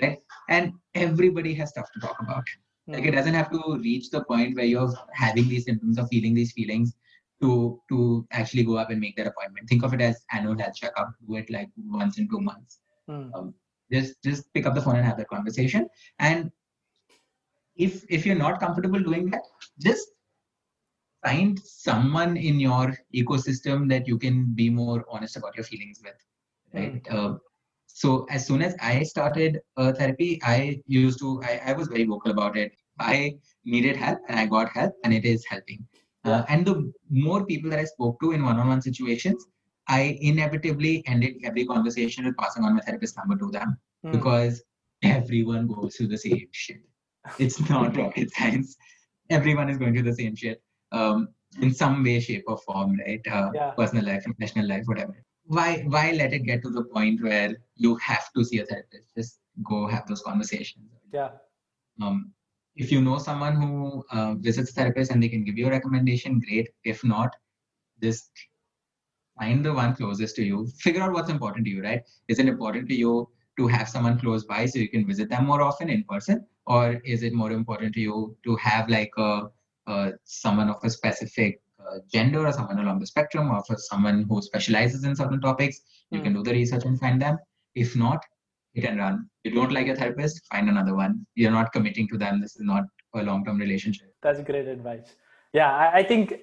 right? And everybody has stuff to talk about. Like it doesn't have to reach the point where you're having these symptoms or feeling these feelings to to actually go up and make that appointment. Think of it as annual health checkup. Do it like once in two months. Mm. Um, just just pick up the phone and have that conversation. And if if you're not comfortable doing that, just find someone in your ecosystem that you can be more honest about your feelings with. Right. Mm. Uh, so as soon as I started uh, therapy, I used to, I, I was very vocal about it. I needed help and I got help and it is helping. Uh. And the more people that I spoke to in one-on-one situations, I inevitably ended every conversation with passing on my therapist number to them mm. because everyone goes through the same shit. It's not rocket science. Everyone is going through the same shit um, in some way, shape, or form, right? Uh, yeah. Personal life, professional life, whatever why why let it get to the point where you have to see a therapist just go have those conversations yeah um if you know someone who uh, visits therapist and they can give you a recommendation great. If not just find the one closest to you. Figure out what's important to you right? Is it important to you to have someone close by so you can visit them more often in person? Or is it more important to you to have like a, a someone of a specific uh, gender or someone along the spectrum or for someone who specializes in certain topics? You mm. can hmm. do the research and find them. If not hit and run. You don't like your therapist find another one. You're not committing to them. This is not a long-term relationship. That's great advice. Yeah I, I think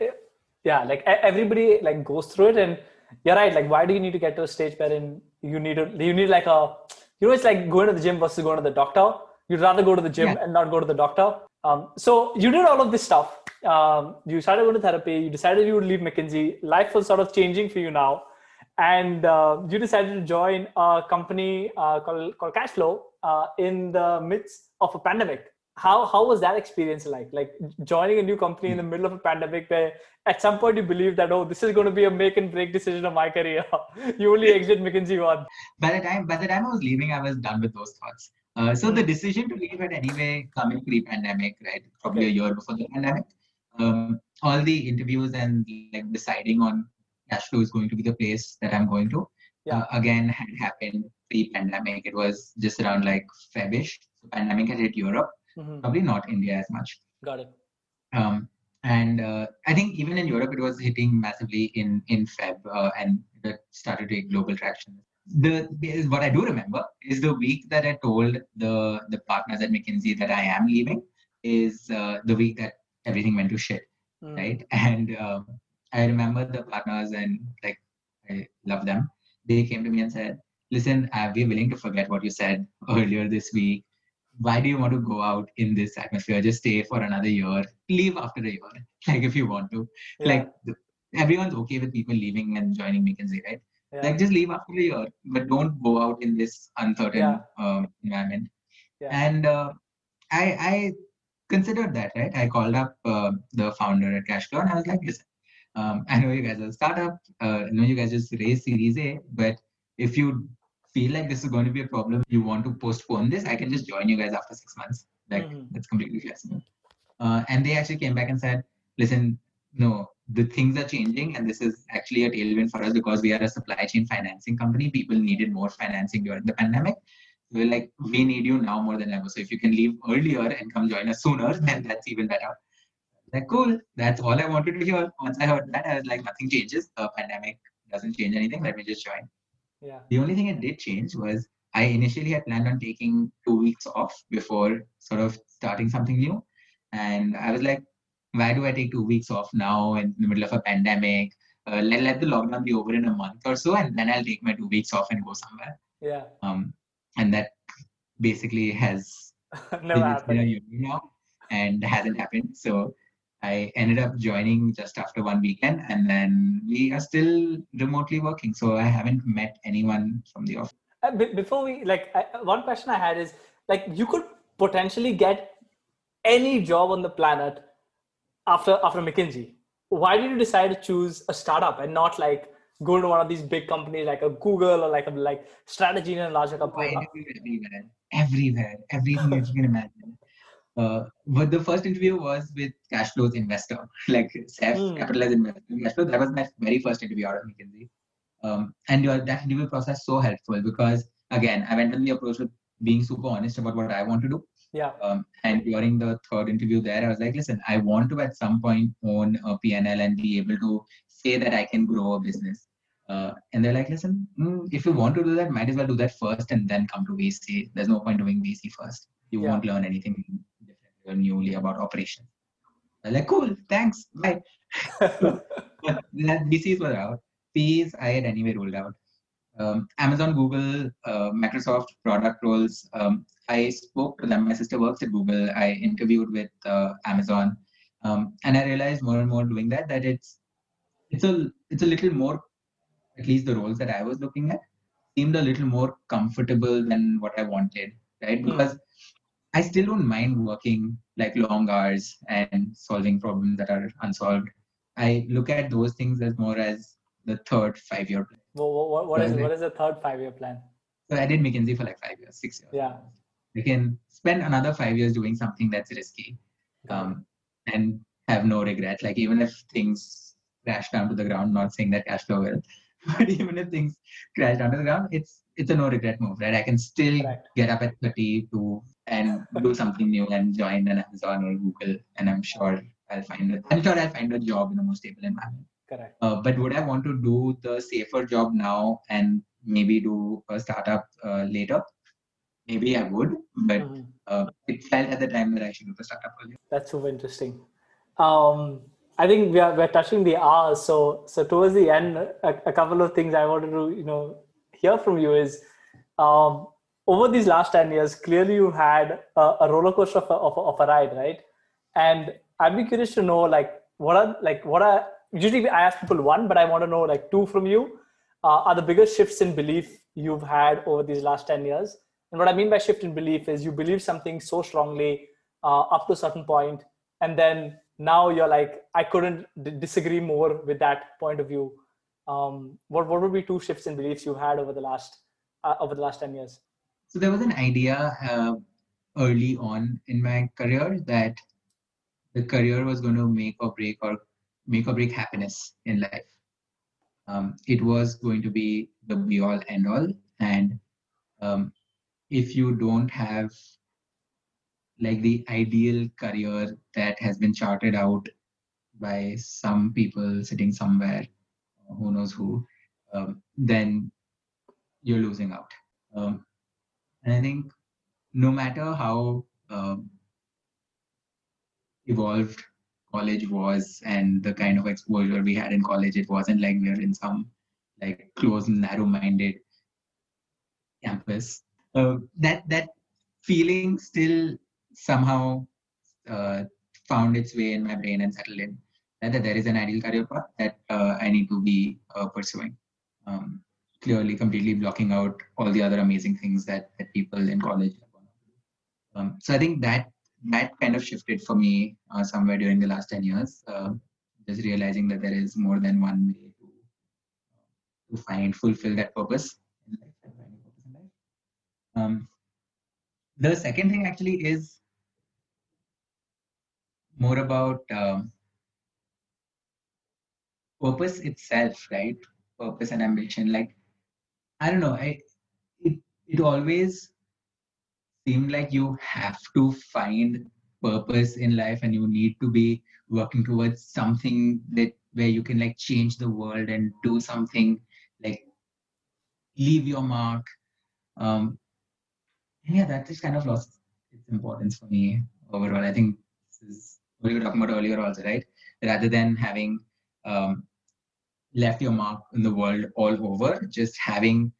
yeah like everybody like goes through it. And you're right like why do you need to get to a stage wherein you need to you need like a you know it's like going to the gym versus going to the doctor. You'd rather go to the gym yeah. and not go to the doctor. Um, so you did all of this stuff. Um, you started going to therapy, you decided you would leave McKinsey, life was sort of changing for you now, and uh, you decided to join a company uh, called, called Cashflo uh, in the midst of a pandemic. How, how was that experience like? Like joining a new company in the middle of a pandemic where at some point you believe that, oh, this is going to be a make and break decision of my career. you only exit McKinsey one. By the time by the time I was leaving, I was done with those thoughts. Uh, so the decision to leave had anyway coming pre-pandemic, right? Probably okay. a year before the pandemic um, all the interviews and like deciding on Cashflo is going to be the place that I'm going to. Yeah. Uh, again, had happened pre-pandemic. It was just around like Febish. So pandemic had hit Europe, mm-hmm. probably not India as much. Got it. Um, and uh, I think even in Europe, it was hitting massively in in Feb, uh, and it started to take global traction. The what I do remember is the week that I told the the partners at McKinsey that I am leaving is uh, the week that everything went to shit, mm. right? And um, I remember the partners and like I love them. They came to me and said, "Listen, uh, we're willing to forget what you said earlier this week. Why do you want to go out in this atmosphere? Just stay for another year. Leave after a year, like if you want to. Yeah. Like everyone's okay with people leaving and joining McKinsey, right? Yeah. Like just leave after a year, but don't go out in this uncertain yeah. um, environment. And uh, I, I considered that, right? I called up uh, the founder at Cashflo and I was like, listen, um, I know you guys are a startup. Uh, I know you guys just raised Series A, but if you feel like this is going to be a problem, you want to postpone this, I can just join you guys after six months. Like mm-hmm. that's completely flexible. Uh, and they actually came back and said, listen, no, the things are changing, and this is actually a tailwind for us because we are a supply chain financing company. People needed more financing during the pandemic we're like, we need you now more than ever. So if you can leave earlier and come join us sooner, then that's even better. Like, cool. That's all I wanted to hear. Once I heard that, I was like, nothing changes. The pandemic doesn't change anything. Let me just join. Yeah. The only thing it did change was I initially had planned on taking two weeks off before sort of starting something new. And I was like, why do I take two weeks off now in the middle of a pandemic? Uh, let, let the lockdown be over in a month or so, and then I'll take my two weeks off and go somewhere. Yeah. Um, and that basically has never happened. now and hasn't happened. So I ended up joining just after one weekend, and then we are still remotely working. So I haven't met anyone from the office. Uh, before we like, I, one question I had is like, you could potentially get any job on the planet after after McKinsey. Why did you decide to choose a startup and not like go to one of these big companies like a Google or like a like strategy in a larger company? Everywhere, everywhere, everything you can imagine. Uh, but the first interview was with Cashflo's investor, like Seth mm. Capitalized Investor. Cashflo, that was my very first interview out of McKinsey. Um, and your, that interview process so helpful because again, I went in the approach with being super honest about what I want to do. Yeah. Um, and during the third interview there, I was like, listen, I want to at some point own a PNL and be able to say that I can grow a business. Uh, and they're like, listen, mm, if you want to do that, might as well do that first and then come to VC. There's no point doing VC first. You yeah. won't learn anything newly about operation. They're like, cool, thanks, bye. VCs were out. Fees I had anyway rolled out. um, Amazon, Google, uh, Microsoft product roles. Um, I spoke to them. My sister works at Google. I interviewed with uh, Amazon, um, and I realized more and more doing that that it's it's a it's a little more, at least the roles that I was looking at seemed a little more comfortable than what I wanted, right? Hmm. Because I still don't mind working like long hours and solving problems that are unsolved. I look at those things as more as the third five year plan. What, what, what is Okay. what is the third five year plan? So I did McKinsey for like five years, six years. Yeah. I can spend another five years doing something that's risky um, and have no regret. Like even if things crash down to the ground, not saying that cash flow will, but even if things crash down to the ground, it's it's a no regret move, right? I can still Correct. get up at 30 to and do something new and join an Amazon or Google, and I'm sure I'll find it. I'm sure I'll find a job in a more stable environment. Correct. Uh, but would I want to do the safer job now and maybe do a startup uh, later? Maybe I would, but Mhm. uh, it felt at the time that I should do the startup earlier. That's super interesting. Um, I think we are we're touching the hours. So so towards the end, a, a couple of things I wanted to you know hear from you is um, over these last ten years, clearly you've had a, a roller coaster of a, of, a, of a ride, right? And I'd be curious to know like what are like what are usually I ask people one, but I want to know like two from you. Uh, are the biggest shifts in belief you've had over these last 10 years? And what I mean by shift in belief is you believe something so strongly uh, up to a certain point, and then now you're like, I couldn't d- disagree more with that point of view. Um, what what would be two shifts in beliefs you've had over the last uh, over the last 10 years? So there was an idea uh, early on in my career that the career was going to make or break or make or break happiness in life. Um, it was going to be the be all end all, and um, if you don't have like the ideal career that has been charted out by some people sitting somewhere, who knows who, um, then you're losing out. Um, and I think no matter how um, evolved college was and the kind of exposure we had in college, it wasn't like we were in some like closed, narrow-minded campus. Uh, that that feeling still somehow uh, found its way in my brain and settled in. That, that there is an ideal career path that uh, I need to be uh, pursuing. Um, clearly completely blocking out all the other amazing things that, that people in college. Um, so I think that that kind of shifted for me uh, somewhere during the last 10 years, uh, just realizing that there is more than one way to, to find, fulfill that purpose. Um, the second thing actually is more about um, purpose itself, right? Purpose and ambition. Like I don't know. I it it always seemed like you have to find purpose in life, and you need to be working towards something that where you can like change the world and do something like leave your mark. Um, yeah, that just kind of lost its importance for me overall. I think this is what you were talking about earlier, also, right? Rather than having um, left your mark in the world all over, just having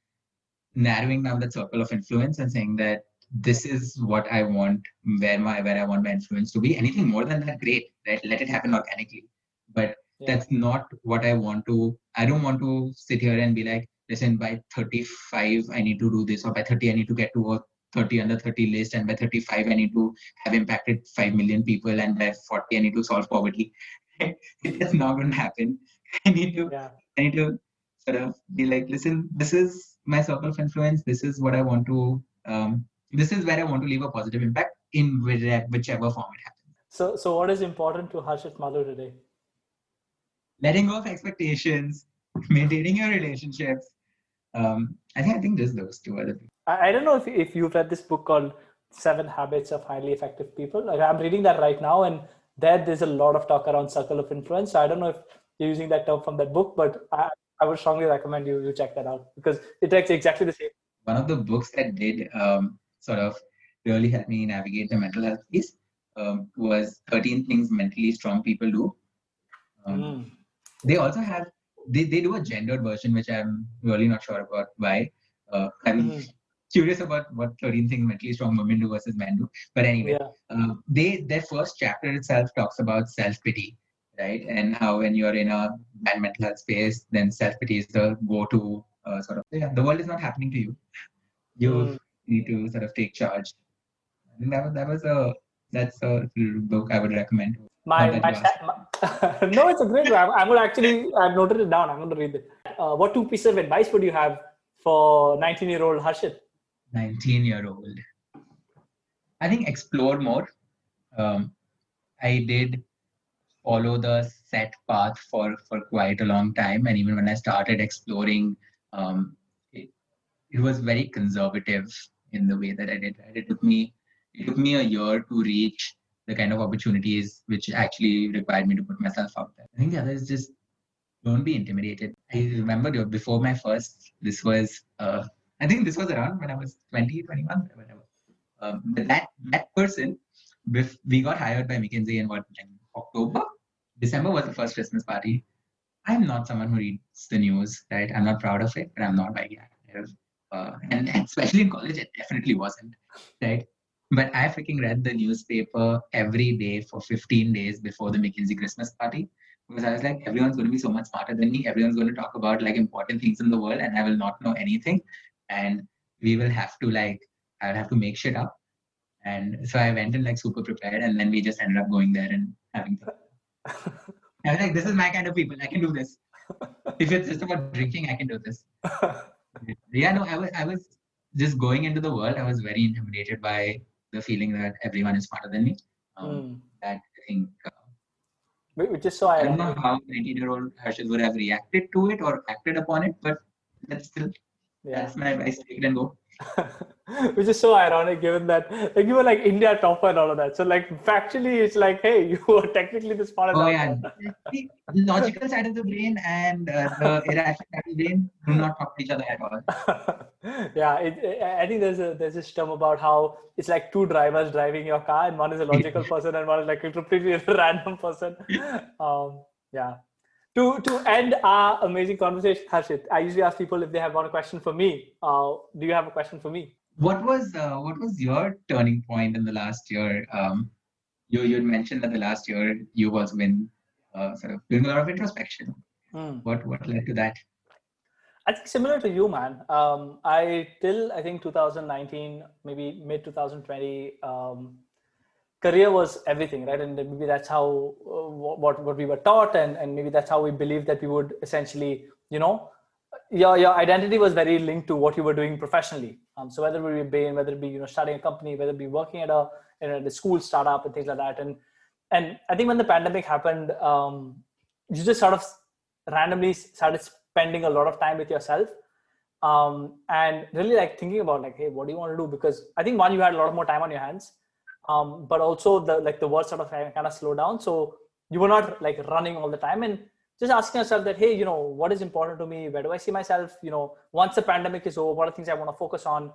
narrowing down that circle of influence and saying that this is what I want, where my where I want my influence to be. Anything more than that, great. Right? Let it happen organically. But Yeah. that's not what I want to. I don't want to sit here and be like, listen, by 35, I need to do this, or by 30, I need to get to a 30 under 30 list, and by 35, I need to have impacted 5 million people, and by 40, I need to solve poverty. It's not going to happen. I need to Yeah. I need to sort of be like, listen, this is my circle of influence. This is what I want to. Um, this is where I want to leave a positive impact in which- whichever form it happens. So so what is important to Harshit Maloo today? Letting go of expectations, maintaining your relationships. Um, I think I think just those two other. the things. I, I don't know if, if you've read this book called Seven Habits of Highly Effective People. Like I'm reading that right now, and there there's a lot of talk around circle of influence. So I don't know if you're using that term from that book, but I, I would strongly recommend you you check that out because it takes exactly the same. One of the books that did um, sort of really help me navigate the mental health piece um, was 13 Things Mentally Strong People Do. Um, Mm. they also have they, they do a gendered version, which I'm really not sure about why. Uh, mm-hmm. Curious about what Chlorine thinks mentally strong women do versus men do. But anyway, yeah. uh, they their first chapter itself talks about self pity, right? And how when you're in a bad mental health space, then self pity is the go to uh, sort of yeah, the world is not happening to you. You mm. need to sort of take charge. I think that was that was a that's a book I would recommend. My, my, my no, it's a great one. I'm, I'm going to actually, I've noted it down. I'm going to read it. Uh, what two pieces of advice would you have for 19 year old Harshit? 19 year old. I think explore more. Um, I did follow the set path for, for quite a long time. And even when I started exploring, um, it, it was very conservative in the way that I did. It took me it took me a year to reach the kind of opportunities which actually required me to put myself out there. I think the other is just don't be intimidated. I remember before my first, this was, uh, I think this was around when I was 20, 21, whatever. Um, but that, that person, we got hired by McKinsey in what, like October? December was the first Christmas party. I'm not someone who reads the news, right? I'm not proud of it, but I'm not very active. Uh, and, and especially in college, it definitely wasn't, right? But I freaking read the newspaper every day for 15 days before the McKinsey Christmas party because I was like, everyone's going to be so much smarter than me. Everyone's going to talk about like important things in the world, and I will not know anything. And we will have to like, I'll have to make shit up. And so I went in like super prepared, and then we just ended up going there and having fun. I was like, this is my kind of people. I can do this. If it's just about drinking, I can do this. yeah, no, I was, I was just going into the world. I was very intimidated by the feeling that everyone is smarter than me. Um, mm. That I think. Uh, Which is so I don't know how 19 year old Harshit would have reacted to it or acted upon it, but that's still yeah. that's my advice. Take it and go. which is so ironic given that like you were like India topper and all of that. So like factually, it's like, hey, you were technically the smartest. Oh yeah, the logical side of the brain and uh, the irrational side of the brain do not talk to each other at all. yeah, it, it, I think there's a there's this term about how it's like two drivers driving your car, and one is a logical person and one is like a completely random person. Um, yeah to to end our amazing conversation, Harshit, I usually ask people if they have one question for me. Uh, do you have a question for me? What was uh, what was your turning point in the last year? Um, you you mentioned that the last year you was been uh, sort of doing a lot of introspection. Hmm. What what led to that? I think similar to you, man. Um, I till I think 2019, maybe mid 2020. Um, career was everything right? And maybe that's how uh, what what we were taught and and maybe that's how we believed that we would essentially you know your your identity was very linked to what you were doing professionally. Um, so whether it be in whether it be you know starting a company whether it be working at a in a school startup and things like that. And and i think when the pandemic happened um, you just sort of randomly started spending a lot of time with yourself. Um, and really like thinking about like hey what do you want to do? Because i think one you had a lot more time on your hands um, but also the like the world sort of kind of slow down. So you were not like running all the time and just asking yourself that hey you know what is important to me? Where do i see myself? You know once the pandemic is over what are things i want to focus on?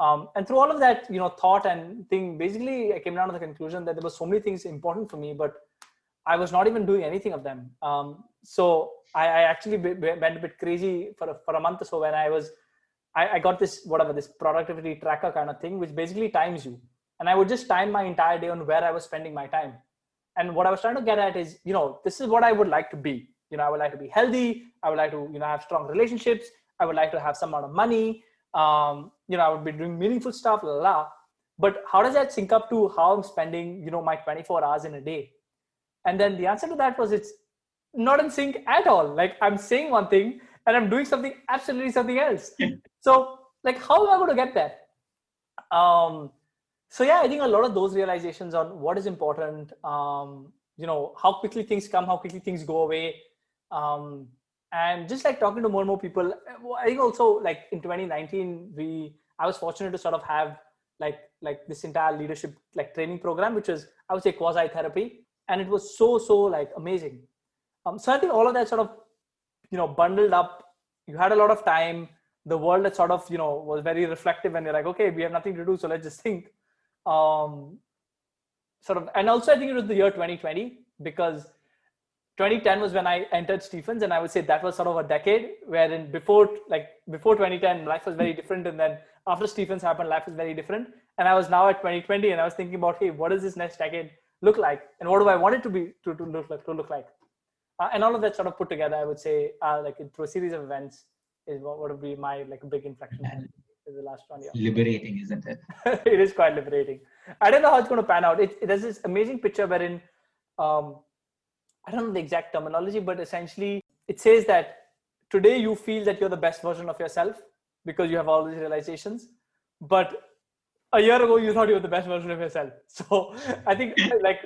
Um, and through all of that you know thought and thing basically i came down to the conclusion that there were so many things important for me but i was not even doing anything of them. Um, so I, I, actually went a bit crazy for a, for a month or so when i was I, I got this whatever this productivity tracker kind of thing which basically times you and i would just time my entire day on where i was spending my time. And what i was trying to get at is you know this is what i would like to be. You know i would like to be healthy. I would like to you know have strong relationships. I would like to have some amount of money. Um, you know i would be doing meaningful stuff la, la. but how does that sync up to how i'm spending you know my 24 hours in a day? And then the answer to that was it's not in sync at all. Like i'm saying one thing and i'm doing something absolutely something else. So like how am i going to get there? Um so yeah i think a lot of those realizations on what is important um, you know how quickly things come how quickly things go away um, and just like talking to more and more people i think also like in 2019 we i was fortunate to sort of have like like this entire leadership like training program which was i would say quasi therapy and it was so so like amazing. Um, so i think all of that sort of you know bundled up you had a lot of time the world that sort of you know was very reflective and you're like okay we have nothing to do so let's just think um, sort of, and also I think it was the year 2020 because 2010 was when I entered Stephens, and I would say that was sort of a decade wherein before like before 2010, life was very different, and then after Stephens happened, life was very different. And I was now at 2020, and I was thinking about, hey, what does this next decade look like, and what do I want it to be to, to look like to look like, uh, and all of that sort of put together, I would say, uh, like through a series of events, is what would be my like big inflection the last one year. Liberating, isn't it? it is quite liberating. I don't know how it's going to pan out. It, it there's this amazing picture wherein, um, I don't know the exact terminology, but essentially it says that today you feel that you're the best version of yourself because you have all these realizations, but a year ago you thought you were the best version of yourself. So I think like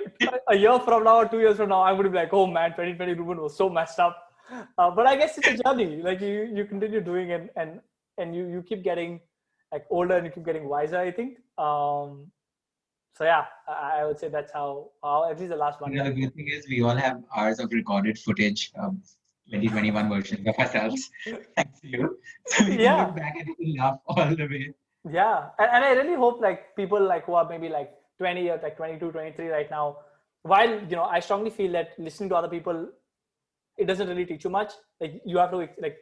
a year from now or two years from now, I'm going to be like, oh man, 2020 Reuben was so messed up. Uh, but I guess it's a journey. Like you, you continue doing and and and you you keep getting like older and you keep getting wiser. I think. Um, so yeah, I, I would say that's how, how at least the last one. Know, the good thing is we all have hours of recorded footage of 2021 versions of ourselves. Thanks to you. So we Yeah. can look back and laugh all the way. yeah and, and i really hope like people like who are maybe like 20 or like 22 23 right now while you know i strongly feel that listening to other people it doesn't really teach you much like you have to like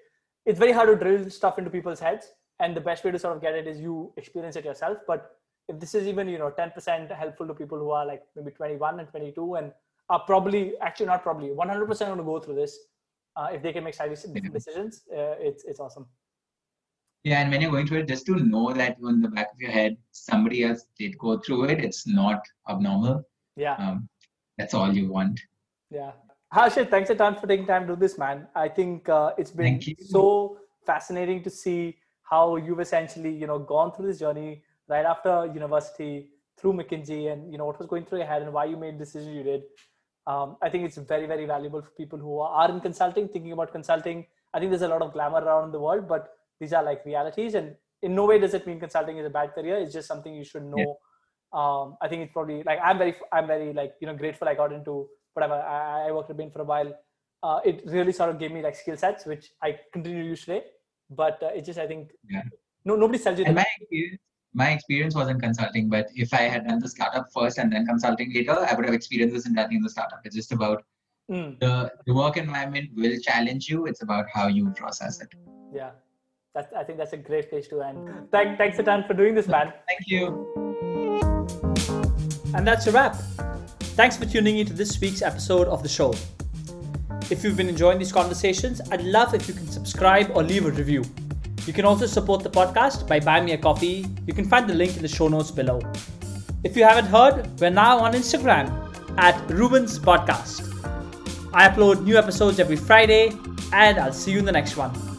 it's very hard to drill stuff into people's heads and the best way to sort of get it is you experience it yourself but if this is even you know 10% helpful to people who are like maybe 21 and 22 and are probably actually not probably 100% going to go through this uh, if they can make slightly different decisions uh, it's it's awesome Yeah, and when you're going through it, just to know that in the back of your head, somebody else did go through it. It's not abnormal. yeah Um, that's all you want. Yeah. Harshit, thanks a ton for taking time to do this, man. I think uh, it's been so fascinating to see how you've essentially, you know, gone through this journey right after university through McKinsey and, you know, what was going through your head and why you made the decision you did. Um, I think it's very, very valuable for people who are in consulting, thinking about consulting. I think there's a lot of glamour around the world, but these are like realities. And in no way does it mean consulting is a bad career. It's just something you should know. Um, I think it's probably like I'm very, I'm very like you know grateful I got into whatever. I, I worked at Bain for a while. Uh, it really sort of gave me like skill sets which I continue to use today. But uh, it just I think Yeah. no nobody tells you And my experience, my experience was in consulting, but if I had done the startup first and then consulting later, I would have experienced this in that in the startup. It's just about Mm, the, the work environment will challenge you. It's about how you process it. yeah, that's I think that's a great place to end. Thank, thanks a ton for doing this, man. Thank you. And that's a wrap. Thanks for tuning in to this week's episode of the show. If you've been enjoying these conversations, I'd love if you can subscribe or leave a review. You can also support the podcast by buying me a coffee. You can find the link in the show notes below. If you haven't heard, we're now on Instagram at Reuben's Podcast. I upload new episodes every Friday, and I'll see you in the next one.